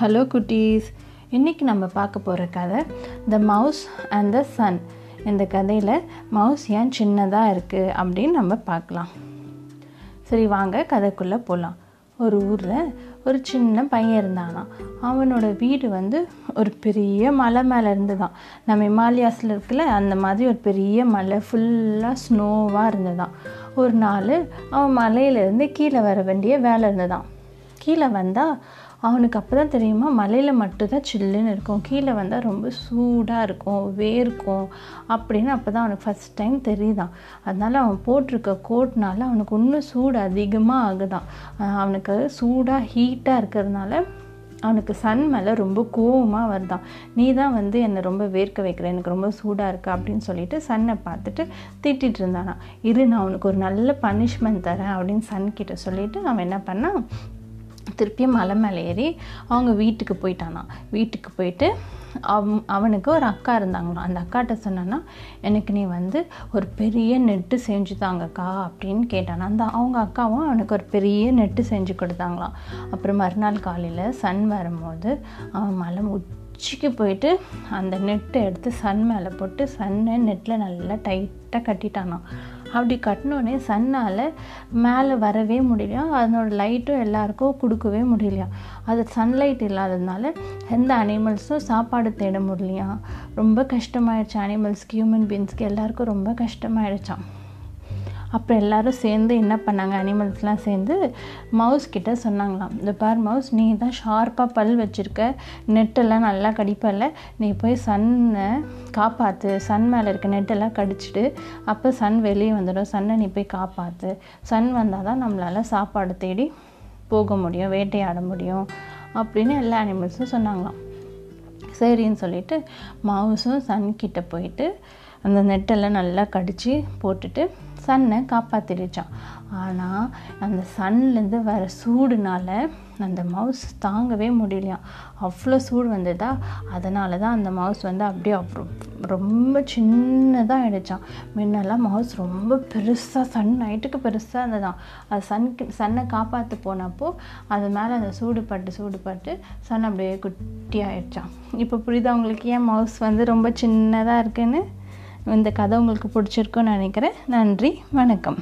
Hello குட்டீஸ் இன்றைக்கி நம்ம பார்க்க போகிற கதை the mouse and the sun இந்த கதையில் மவுஸ் ஏன் சின்னதாக இருக்குது அப்படின்னு நம்ம பார்க்கலாம். சரி வாங்க கதைக்குள்ளே போகலாம் ஒரு ஊரில் ஒரு சின்ன பையன் இருந்தானா அவனோட வீடு வந்து ஒரு பெரிய மலை மேலே இருந்துதான். நம்ம இமாலயாஸில் இருக்குல்ல அந்த மாதிரி ஒரு பெரிய மலை ஃபுல்லாக ஸ்னோவாக இருந்ததாம் ஒரு நாள் அவன் மலையிலேருந்து கீழே வர வேண்டிய வேலை இருந்ததான். கீழே வந்தால் அவனுக்கு அப்போ தான் தெரியுமா? மலையில் மட்டும்தான் சில்லுன்னு இருக்கும். கீழே வந்தால் ரொம்ப சூடாக இருக்கும் வேர்க்கும் அப்படின்னு அப்போ தான் அவனுக்கு ஃபஸ்ட் டைம் தெரியுதான். அதனால் அவன் போட்டிருக்க கோட்னால அவனுக்கு இன்னும் சூடு அதிகமாக ஆகுதான். அவனுக்கு சூடாக ஹீட்டாக இருக்கிறதுனால அவனுக்கு சன் மேலே ரொம்ப கோவமாக வருதான். நீ தான் வந்து என்னை ரொம்ப வேர்க்க வைக்கிற எனக்கு ரொம்ப சூடாக இருக்கு அப்படின்னு சொல்லிட்டு சன்னை பார்த்துட்டு திட்டிகிட்டு இருந்தானா. இரு நான் அவனுக்கு ஒரு நல்ல பனிஷ்மெண்ட் தரேன் அப்படின்னு சன் கிட்ட சொல்லிவிட்டு அவன் என்ன பண்ணான்? திருப்பியும் மலை மேலே ஏறி அவங்க வீட்டுக்கு போயிட்டானா. வீட்டுக்கு போயிட்டு அவ் அவனுக்கு ஒரு அக்கா இருந்தாங்களாம். அந்த அக்காட்ட சொன்னான்னா எனக்கு நீ வந்து ஒரு பெரிய நெட்டு செஞ்சு தாங்கக்கா அப்படின்னு கேட்டானா. அந்த அவங்க அக்காவும் அவனுக்கு ஒரு பெரிய நெட்டு செஞ்சு கொடுத்தாங்களாம். அப்புறம் மறுநாள் காலையில் சன் வரும்போது அவன் மலை உச்சிக்கு போயிட்டு அந்த நெட்டை எடுத்து சன் மேலே போட்டு சன்னை நெட்டில் நல்லா டைட்டாக கட்டிட்டானான் அப்படி கட்டினோடனே சன்னால் மேலே வரவே முடியலையா? அதனோட லைட்டும் எல்லாருக்கும் கொடுக்கவே முடியலையா? அது சன்லைட் இல்லாததுனால எந்த அனிமல்ஸும் சாப்பாடு தேட முடியலையா? ரொம்ப கஷ்டமாயிடுச்சு அனிமல்ஸ்க்கு ஹியூமன் பீன்ஸ்க்கு எல்லாருக்கும் ரொம்ப கஷ்டமாயிடுச்சான் அப்புறம் எல்லாரும் சேர்ந்து என்ன பண்ணாங்க? அனிமல்ஸ்லாம் சேர்ந்து மவுஸ் கிட்ட சொன்னாங்களாம். இந்த பார் மவுஸ் நீ தான் ஷார்ப்பாக பல் வச்சுருக்க. நெட்டெல்லாம் நல்லா கடிப்பல்ல. நீ போய் சன்னை காப்பாற்று சன் மேலே இருக்க நெட்டெல்லாம் கடிச்சிட்டு அப்போ சன் வெளியே வந்துடும். சன்னை நீ போய் காப்பாற்று சன் வந்தால் தான் நம்மளால் சாப்பாடு தேடி போக முடியும். வேட்டையாட முடியும். அப்படின்னு எல்லா அனிமல்ஸும் சொன்னாங்களாம். சரின்னு சொல்லிட்டு மவுஸும் சன் கிட்ட போயிட்டு அந்த நெட்டெல்லாம் நல்லா கடித்து போட்டுட்டு சன்னை காப்பாற்றிடுச்சான் ஆனால் அந்த சன்லேருந்து வர சூடுனால அந்த மவுஸ் தாங்கவே முடியலையாம். அவ்வளோ சூடு வந்ததா? அதனால தான் அந்த மவுஸ் வந்து அப்படியே அப்புறம் ரொம்ப சின்னதாக ஆகிடுச்சான் முன்னெல்லாம் மவுஸ் ரொம்ப பெருசாக சன் நைட்டுக்கு பெருசாக இருந்ததான் அது சன்க்கு சன்னை காப்பாற்ற போனப்போ அது மேலே அந்த சூடு பட்டு சூடு பட்டு சன் அப்படியே குட்டி ஆயிடுச்சான் இப்போ புரியுதா உங்களுக்கு? ஏன் மவுஸ் வந்து ரொம்ப சின்னதாக இருக்குன்னு? இந்த கதை உங்களுக்கு பிடிச்சிருக்குன்னு நினைக்கிறேன். நன்றி வணக்கம்.